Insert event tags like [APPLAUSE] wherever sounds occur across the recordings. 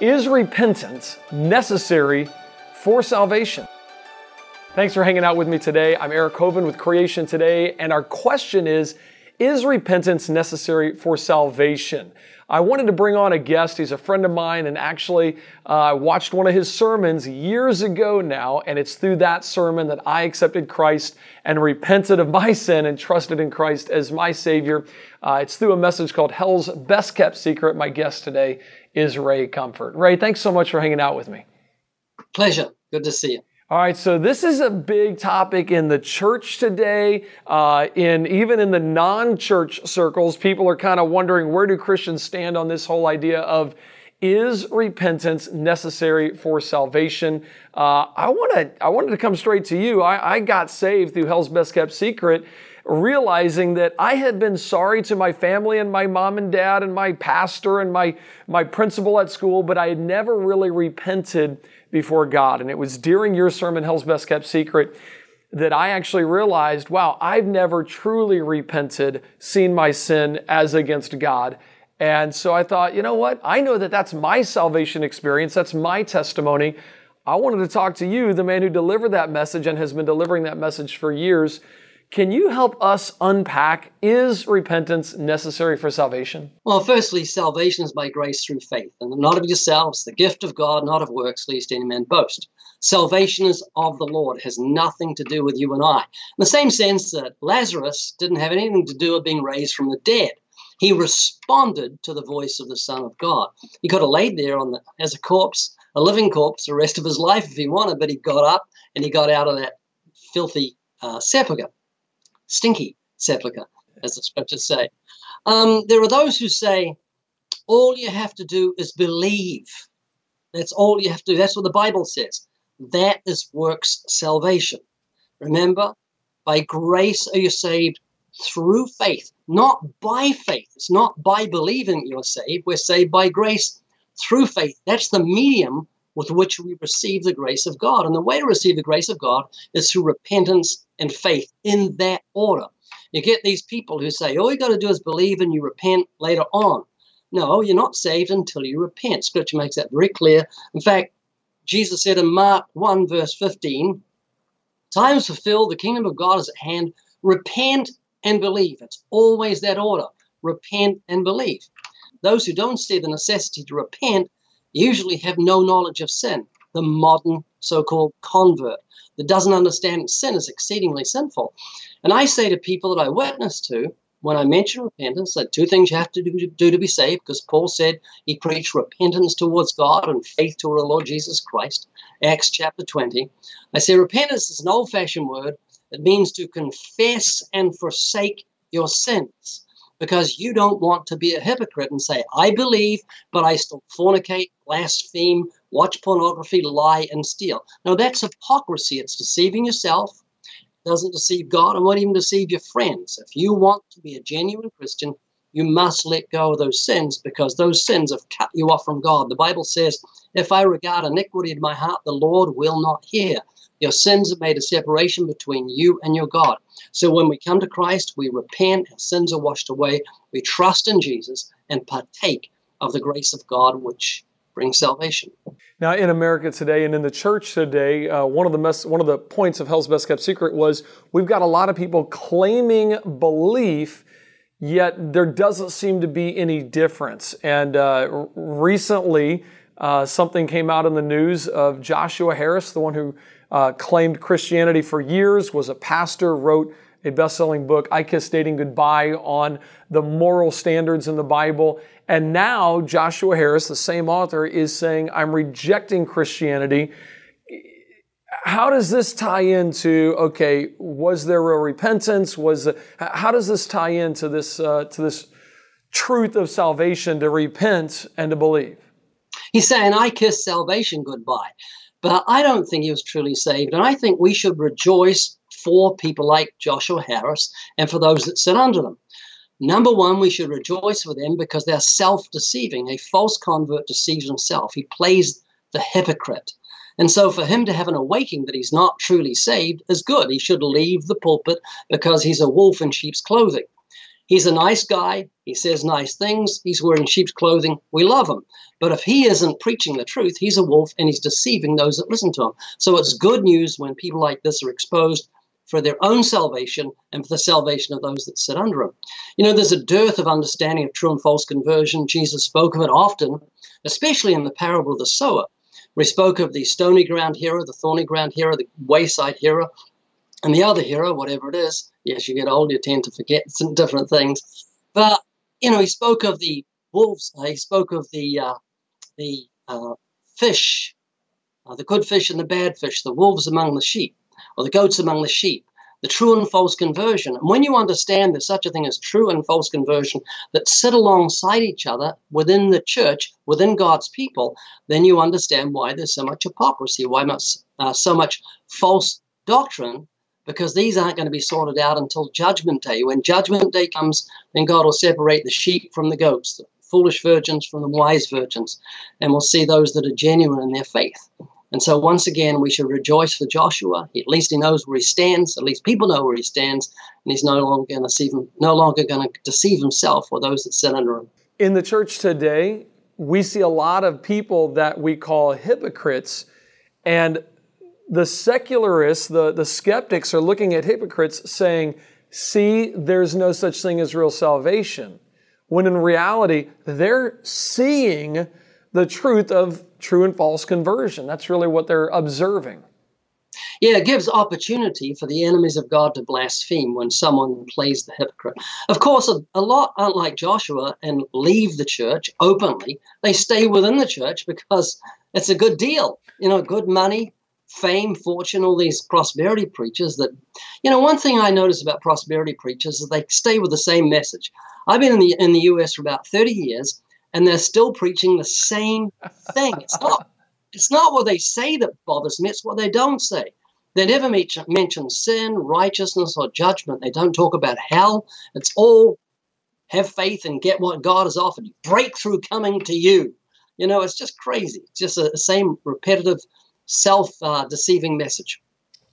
Is repentance necessary for salvation? Thanks for hanging out with me today. I'm Eric Hovind with Creation Today, and our question is Is repentance necessary for salvation? I wanted to bring on a guest. He's a friend of mine, and actually, uh, I watched one of his sermons years ago now, and it's through that sermon that I accepted Christ and repented of my sin and trusted in Christ as my Savior. Uh, it's through a message called Hell's Best Kept Secret. My guest today is Ray Comfort. Ray, thanks so much for hanging out with me. Pleasure. Good to see you. All right, so this is a big topic in the church today. Uh, in even in the non-church circles, people are kind of wondering where do Christians stand on this whole idea of is repentance necessary for salvation? Uh, I want to I wanted to come straight to you. I, I got saved through Hell's Best Kept Secret realizing that I had been sorry to my family and my mom and dad and my pastor and my, my principal at school, but I had never really repented before God. And it was during your sermon, Hell's Best Kept Secret, that I actually realized, wow, I've never truly repented, seen my sin as against God. And so I thought, you know what? I know that that's my salvation experience. That's my testimony. I wanted to talk to you, the man who delivered that message and has been delivering that message for years. Can you help us unpack is repentance necessary for salvation? Well, firstly, salvation is by grace through faith, and not of yourselves, the gift of God, not of works, lest any man boast. Salvation is of the Lord, it has nothing to do with you and I. In the same sense that Lazarus didn't have anything to do with being raised from the dead. He responded to the voice of the Son of God. He could have laid there on the, as a corpse, a living corpse, the rest of his life if he wanted, but he got up and he got out of that filthy uh, sepulchre stinky sepulchre, as the scriptures say. Um, there are those who say all you have to do is believe. That's all you have to do. That's what the Bible says. That is works salvation. Remember, by grace are you saved through faith, not by faith. It's not by believing you're saved. We're saved by grace through faith. That's the medium with which we receive the grace of God. And the way to receive the grace of God is through repentance and faith in that order. You get these people who say, all you got to do is believe and you repent later on. No, you're not saved until you repent. Scripture makes that very clear. In fact, Jesus said in Mark 1, verse 15, Time is fulfilled, the kingdom of God is at hand. Repent and believe. It's always that order repent and believe. Those who don't see the necessity to repent usually have no knowledge of sin, the modern so called convert that doesn't understand sin is exceedingly sinful. And I say to people that I witness to, when I mention repentance, that two things you have to do, do to be saved, because Paul said he preached repentance towards God and faith toward the Lord Jesus Christ, Acts chapter 20. I say repentance is an old fashioned word. It means to confess and forsake your sins because you don't want to be a hypocrite and say, I believe, but I still fornicate, blaspheme, watch pornography, lie, and steal. Now, that's hypocrisy. It's deceiving yourself, doesn't deceive God, and won't even deceive your friends. If you want to be a genuine Christian, you must let go of those sins because those sins have cut you off from God. The Bible says, If I regard iniquity in my heart, the Lord will not hear. Your sins have made a separation between you and your God. So when we come to Christ, we repent, our sins are washed away, we trust in Jesus, and partake of the grace of God, which brings salvation. Now, in America today and in the church today, uh, one of the one of the points of Hell's Best Kept Secret was we've got a lot of people claiming belief, yet there doesn't seem to be any difference. And uh, recently, uh, something came out in the news of Joshua Harris, the one who uh, claimed Christianity for years, was a pastor, wrote a best selling book, I Kiss Dating Goodbye, on the moral standards in the Bible. And now Joshua Harris, the same author, is saying, I'm rejecting Christianity. How does this tie into, okay, was there a repentance? Was how does this tie into this, uh, to this truth of salvation to repent and to believe? He's saying, I kiss salvation goodbye. But I don't think he was truly saved. And I think we should rejoice for people like Joshua Harris and for those that sit under them. Number one, we should rejoice for them because they're self deceiving. A false convert deceives himself, he plays the hypocrite. And so, for him to have an awakening that he's not truly saved is good. He should leave the pulpit because he's a wolf in sheep's clothing. He's a nice guy. He says nice things. He's wearing sheep's clothing. We love him. But if he isn't preaching the truth, he's a wolf and he's deceiving those that listen to him. So it's good news when people like this are exposed for their own salvation and for the salvation of those that sit under him. You know, there's a dearth of understanding of true and false conversion. Jesus spoke of it often, especially in the parable of the sower. We spoke of the stony ground hero, the thorny ground hero, the wayside hero, and the other hero, whatever it is. Yes, you get old, you tend to forget [LAUGHS] some different things. But, you know, he spoke of the wolves, uh, he spoke of the, uh, the uh, fish, uh, the good fish and the bad fish, the wolves among the sheep, or the goats among the sheep the true and false conversion. And when you understand there's such a thing as true and false conversion that sit alongside each other within the church, within God's people, then you understand why there's so much hypocrisy, why much, uh, so much false doctrine, because these aren't going to be sorted out until Judgment Day. When Judgment Day comes, then God will separate the sheep from the goats, the foolish virgins from the wise virgins, and we'll see those that are genuine in their faith. And so, once again, we should rejoice for Joshua. At least he knows where he stands. At least people know where he stands, and he's no longer going to deceive him, no longer going to deceive himself or those that sit under him. In the church today, we see a lot of people that we call hypocrites, and the secularists, the, the skeptics, are looking at hypocrites saying, "See, there's no such thing as real salvation," when in reality, they're seeing the truth of true and false conversion. That's really what they're observing. Yeah, it gives opportunity for the enemies of God to blaspheme when someone plays the hypocrite. Of course, a, a, lot aren't like Joshua and leave the church openly. They stay within the church because it's a good deal. You know, good money, fame, fortune, all these prosperity preachers that, you know, one thing I notice about prosperity preachers is they stay with the same message. I've been in the, in the US for about 30 years, and they're still preaching the same thing. It's not, it's not what they say that bothers me, it's what they don't say. They never mention sin, righteousness, or judgment. They don't talk about hell. It's all have faith and get what God has offered you. Breakthrough coming to you. You know, it's just crazy. It's just the same repetitive, self uh, deceiving message.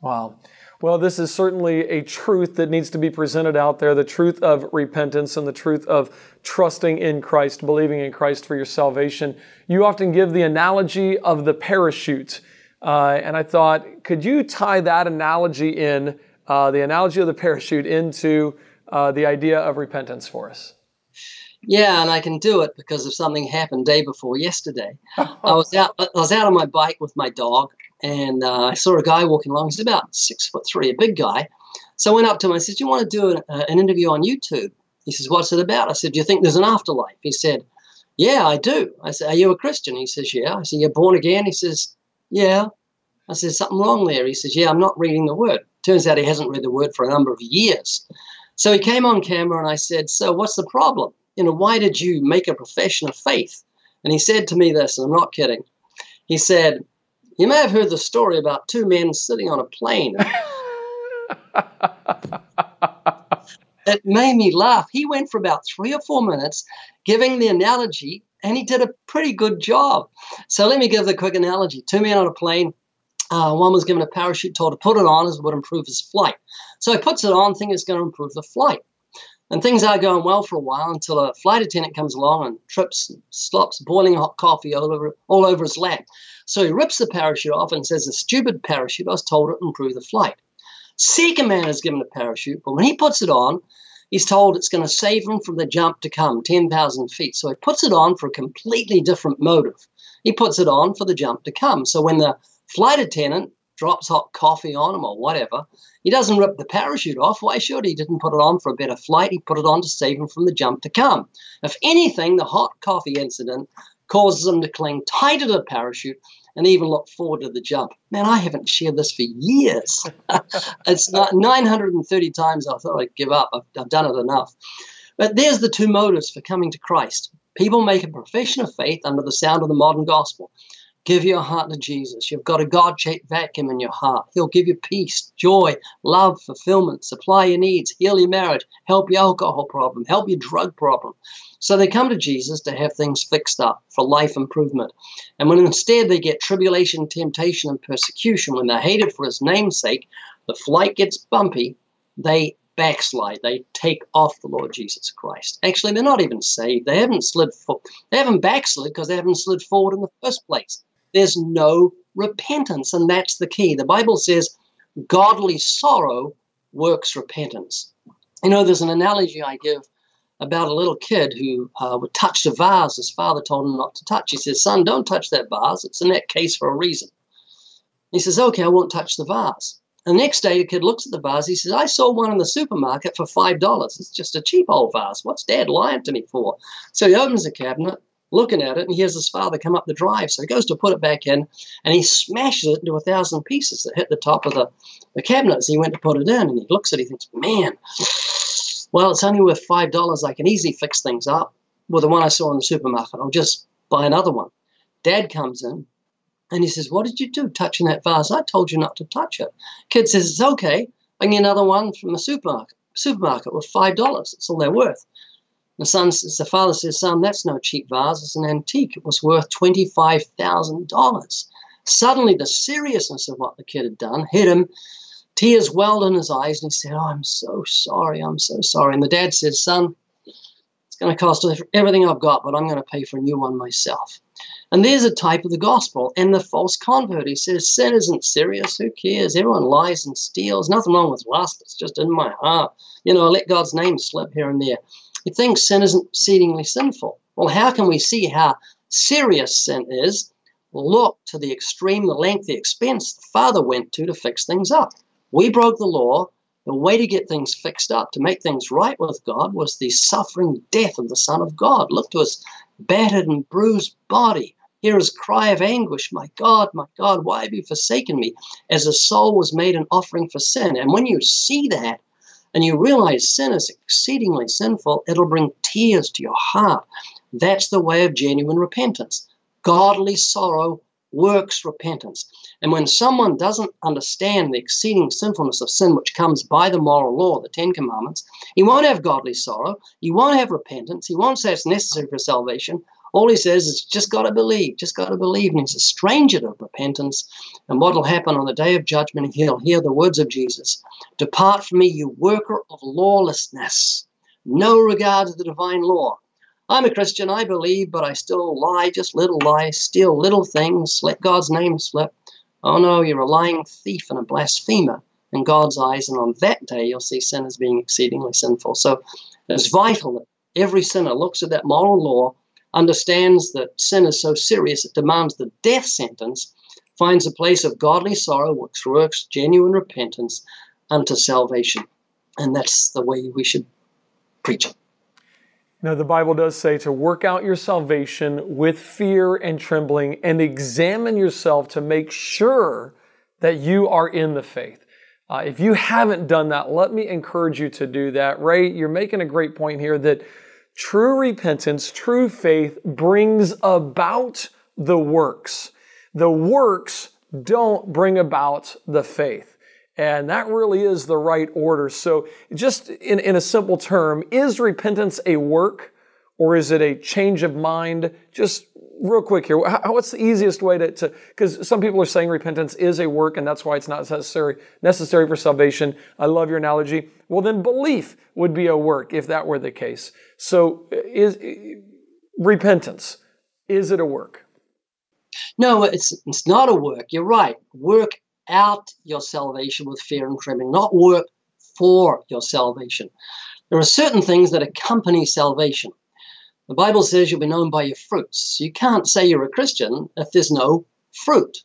Wow. Well, this is certainly a truth that needs to be presented out there the truth of repentance and the truth of trusting in Christ, believing in Christ for your salvation. You often give the analogy of the parachute. Uh, and I thought, could you tie that analogy in, uh, the analogy of the parachute, into uh, the idea of repentance for us? Yeah, and I can do it because of something happened day before yesterday. I [LAUGHS] was out. I was out on my bike with my dog, and uh, I saw a guy walking along. He's about six foot three, a big guy. So I went up to him. I said, "Do you want to do an, uh, an interview on YouTube?" He says, "What's it about?" I said, "Do you think there's an afterlife?" He said, "Yeah, I do." I said, "Are you a Christian?" He says, "Yeah." I said, "You're born again?" He says, "Yeah." I said, "Something wrong there?" He says, "Yeah, I'm not reading the Word." Turns out he hasn't read the Word for a number of years. So he came on camera, and I said, "So what's the problem? You know, why did you make a profession of faith?" And he said to me this, and I'm not kidding. He said, you may have heard the story about two men sitting on a plane. [LAUGHS] it made me laugh. He went for about three or four minutes giving the analogy, and he did a pretty good job. So let me give the quick analogy. Two men on a plane. Uh, one was given a parachute, told to put it on as it would improve his flight. So he puts it on, thinking it's going to improve the flight. And things are going well for a while until a flight attendant comes along and trips and slops boiling hot coffee all over, all over his lap. So he rips the parachute off and says, A stupid parachute, I was told it improved the flight. Second man is given a parachute, but when he puts it on, he's told it's going to save him from the jump to come, 10,000 feet. So he puts it on for a completely different motive. He puts it on for the jump to come. So when the flight attendant drops hot coffee on him or whatever, he doesn't rip the parachute off. Why should he? Didn't put it on for a better flight. He put it on to save him from the jump to come. If anything, the hot coffee incident causes them to cling tighter to the parachute and even look forward to the jump. Man, I haven't shared this for years. [LAUGHS] it's not 930 times I thought I'd give up. I've, I've done it enough. But there's the two motives for coming to Christ. People make a profession of faith under the sound of the modern gospel. Give your heart to Jesus. You've got a God shaped vacuum in your heart. He'll give you peace, joy, love, fulfillment, supply your needs, heal your marriage, help your alcohol problem, help your drug problem. So they come to Jesus to have things fixed up for life improvement. And when instead they get tribulation, temptation, and persecution, when they're hated for his name's sake, the flight gets bumpy, they backslide. They take off the Lord Jesus Christ. Actually, they're not even saved. They haven't slid for, they haven't backslid because they haven't slid forward in the first place. There's no repentance, and that's the key. The Bible says godly sorrow works repentance. You know, there's an analogy I give about a little kid who uh, would touch a vase his father told him not to touch. He says, Son, don't touch that vase. It's in that case for a reason. He says, Okay, I won't touch the vase. And The next day, the kid looks at the vase. He says, I saw one in the supermarket for $5. It's just a cheap old vase. What's dad lying to me for? So he opens the cabinet, looking at it, and he hears his father come up the drive. So he goes to put it back in, and he smashes it into a thousand pieces that hit the top of the, the cabinet as he went to put it in. And he looks at it, he thinks, man, well, it's only worth $5. I can easily fix things up. Well, the one I saw in the supermarket, I'll just buy another one. Dad comes in, and he says, What did you do touching that vase? I told you not to touch it. Kid says, It's okay. I get another one from the supermarket. Supermarket with five dollars. That's all they're worth. The son says, the father says, Son, that's no cheap vase. It's an antique. It was worth twenty-five thousand dollars. Suddenly, the seriousness of what the kid had done hit him. Tears welled in his eyes, and he said, Oh, I'm so sorry. I'm so sorry. And the dad says, Son, it's going to cost everything I've got, but I'm going to pay for a new one myself. And there's a type of the gospel. And the false convert, he says, sin isn't serious. Who cares? Everyone lies and steals. Nothing wrong with lust. It's just in my heart. You know, I let God's name slip here and there. He thinks sin isn't exceedingly sinful. Well, how can we see how serious sin is? Look to the extreme, the length, the expense the Father went to to fix things up. We broke the law. The way to get things fixed up, to make things right with God, was the suffering death of the Son of God. Look to his battered and bruised body hear his cry of anguish, My God, my God, why have you forsaken me? As a soul was made an offering for sin. And when you see that and you realize sin is exceedingly sinful, it'll bring tears to your heart. That's the way of genuine repentance. Godly sorrow works repentance. And when someone doesn't understand the exceeding sinfulness of sin which comes by the moral law, the Ten Commandments, he won't have godly sorrow, he won't have repentance, he won't say it's necessary for salvation, all he says is just got to believe, just got to believe. And he's a stranger to repentance. And what will happen on the day of judgment, he'll hear the words of Jesus Depart from me, you worker of lawlessness. No regard to the divine law. I'm a Christian, I believe, but I still lie, just little lies, steal little things, let God's name slip. Oh no, you're a lying thief and a blasphemer in God's eyes, and on that day you'll see sin as being exceedingly sinful. So it's vital that every sinner looks at that moral law understands that sin is so serious it demands the death sentence, finds a place of godly sorrow, which works genuine repentance unto salvation. And that's the way we should preach it. Now, the Bible does say to work out your salvation with fear and trembling and examine yourself to make sure that you are in the faith. Uh, if you haven't done that, let me encourage you to do that. Ray, you're making a great point here that True repentance, true faith brings about the works. The works don't bring about the faith. And that really is the right order. So, just in, in a simple term, is repentance a work or is it a change of mind? Just real quick here, what's the easiest way to, because some people are saying repentance is a work and that's why it's not necessary, necessary for salvation. I love your analogy. Well, then belief would be a work if that were the case. So is repentance, is it a work? No, it's, it's not a work. You're right. Work out your salvation with fear and trembling, not work for your salvation. There are certain things that accompany salvation. The Bible says you'll be known by your fruits. You can't say you're a Christian if there's no fruit.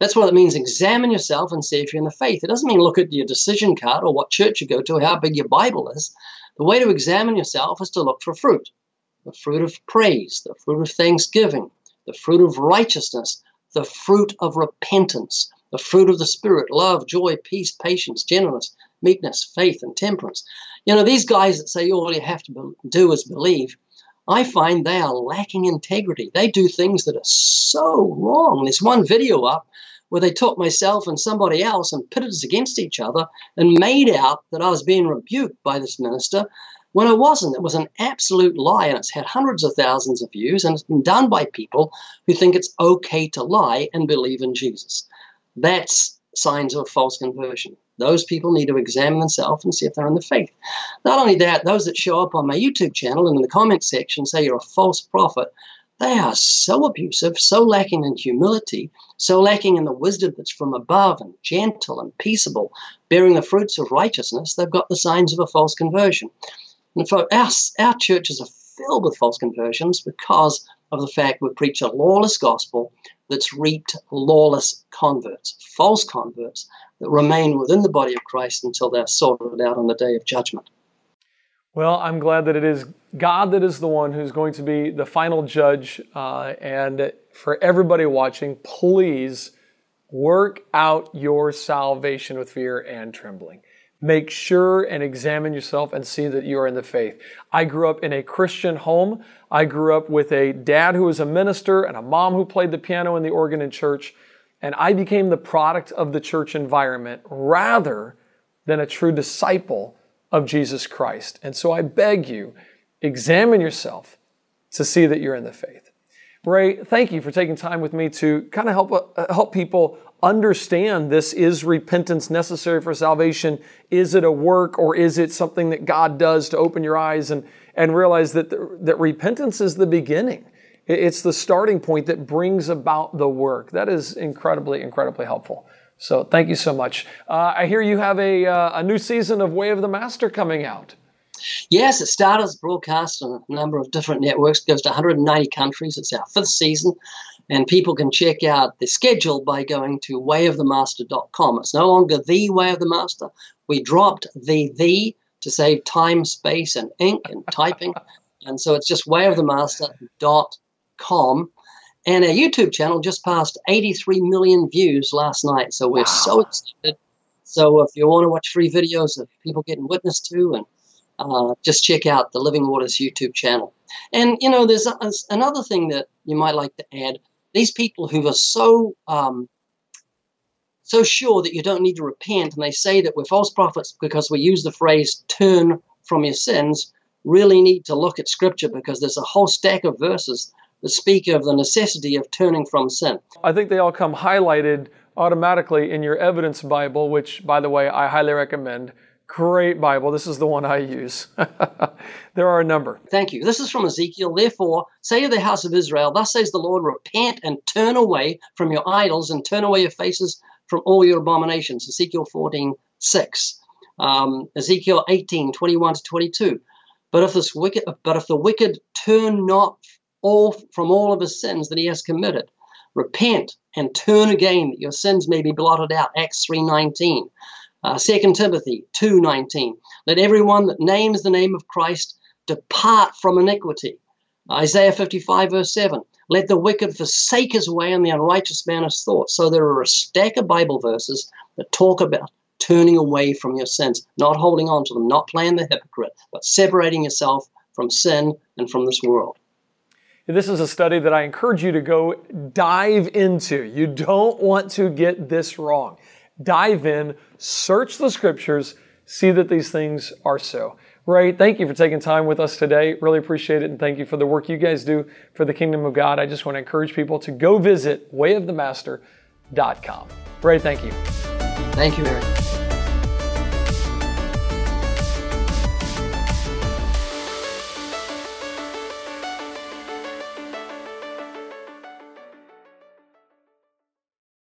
That's what it means. Examine yourself and see if you're in the faith. It doesn't mean look at your decision card or what church you go to, or how big your Bible is. The way to examine yourself is to look for fruit the fruit of praise, the fruit of thanksgiving, the fruit of righteousness, the fruit of repentance, the fruit of the Spirit love, joy, peace, patience, gentleness, meekness, faith, and temperance. You know, these guys that say all you have to do is believe, I find they are lacking integrity. They do things that are so wrong. There's one video up where they took myself and somebody else and pitted us against each other and made out that I was being rebuked by this minister when I wasn't. It was an absolute lie and it's had hundreds of thousands of views and it's been done by people who think it's okay to lie and believe in Jesus. That's signs of false conversion. Those people need to examine themselves and see if they're in the faith. Not only that, those that show up on my YouTube channel and in the comment section say you're a false prophet, they are so abusive, so lacking in humility, so lacking in the wisdom that's from above and gentle and peaceable, bearing the fruits of righteousness, they've got the signs of a false conversion. And for our, our churches are filled with false conversions because of the fact we preach a lawless gospel that's reaped lawless converts, false converts that remain within the body of Christ until they're sorted out on the day of judgment. Well, I'm glad that it is God that is the one who's going to be the final judge. Uh, and for everybody watching, please work out your salvation with fear and trembling. Make sure and examine yourself and see that you are in the faith. I grew up in a Christian home. I grew up with a dad who was a minister and a mom who played the piano and the organ in church. And I became the product of the church environment rather than a true disciple of Jesus Christ. And so I beg you, examine yourself to see that you're in the faith. Ray, thank you for taking time with me to kind of help uh, help people understand this is repentance necessary for salvation? Is it a work or is it something that god does to open your eyes and, and realize that, the, that repentance is the beginning? It's the starting point that brings about the work. That is incredibly incredibly helpful. So thank you so much. Uh, i hear you have a, uh, a new season of way of the master coming out Yes, it started as broadcast on a number of different networks, it goes to 190 countries. It's our fifth season. And people can check out the schedule by going to wayofthemaster.com. It's no longer the way of the master. We dropped the the to save time, space, and ink and typing. [LAUGHS] And so it's just wayofthemaster.com. And our YouTube channel just passed 83 million views last night. So we're wow. so excited. So if you want to watch free videos of people getting witnessed to and uh, just check out the Living Waters YouTube channel. And, you know, there's a, another thing that you might like to add these people who are so um, so sure that you don't need to repent, and they say that we're false prophets because we use the phrase "turn from your sins," really need to look at Scripture because there's a whole stack of verses that speak of the necessity of turning from sin. I think they all come highlighted automatically in your evidence Bible, which, by the way, I highly recommend. Great Bible. This is the one I use. [LAUGHS] there are a number. Thank you. This is from Ezekiel. Therefore, say to the house of Israel, Thus says the Lord, repent and turn away from your idols and turn away your faces from all your abominations. Ezekiel 14, 6. Um, Ezekiel 18, 21 to 22. But if this wicked, but if the wicked turn not all from all of his sins that he has committed, repent and turn again that your sins may be blotted out. Acts 3:19. Uh, 2 Timothy 2.19, let everyone that names the name of Christ depart from iniquity. Isaiah 55 verse 7, let the wicked forsake his way and the unrighteous man his thoughts. So there are a stack of Bible verses that talk about turning away from your sins, not holding on to them, not playing the hypocrite, but separating yourself from sin and from this world. This is a study that I encourage you to go dive into. You don't want to get this wrong dive in, search the scriptures, see that these things are so. Ray, thank you for taking time with us today. Really appreciate it. And thank you for the work you guys do for the kingdom of God. I just want to encourage people to go visit wayofthemaster.com. Ray, thank you. Thank you, Eric.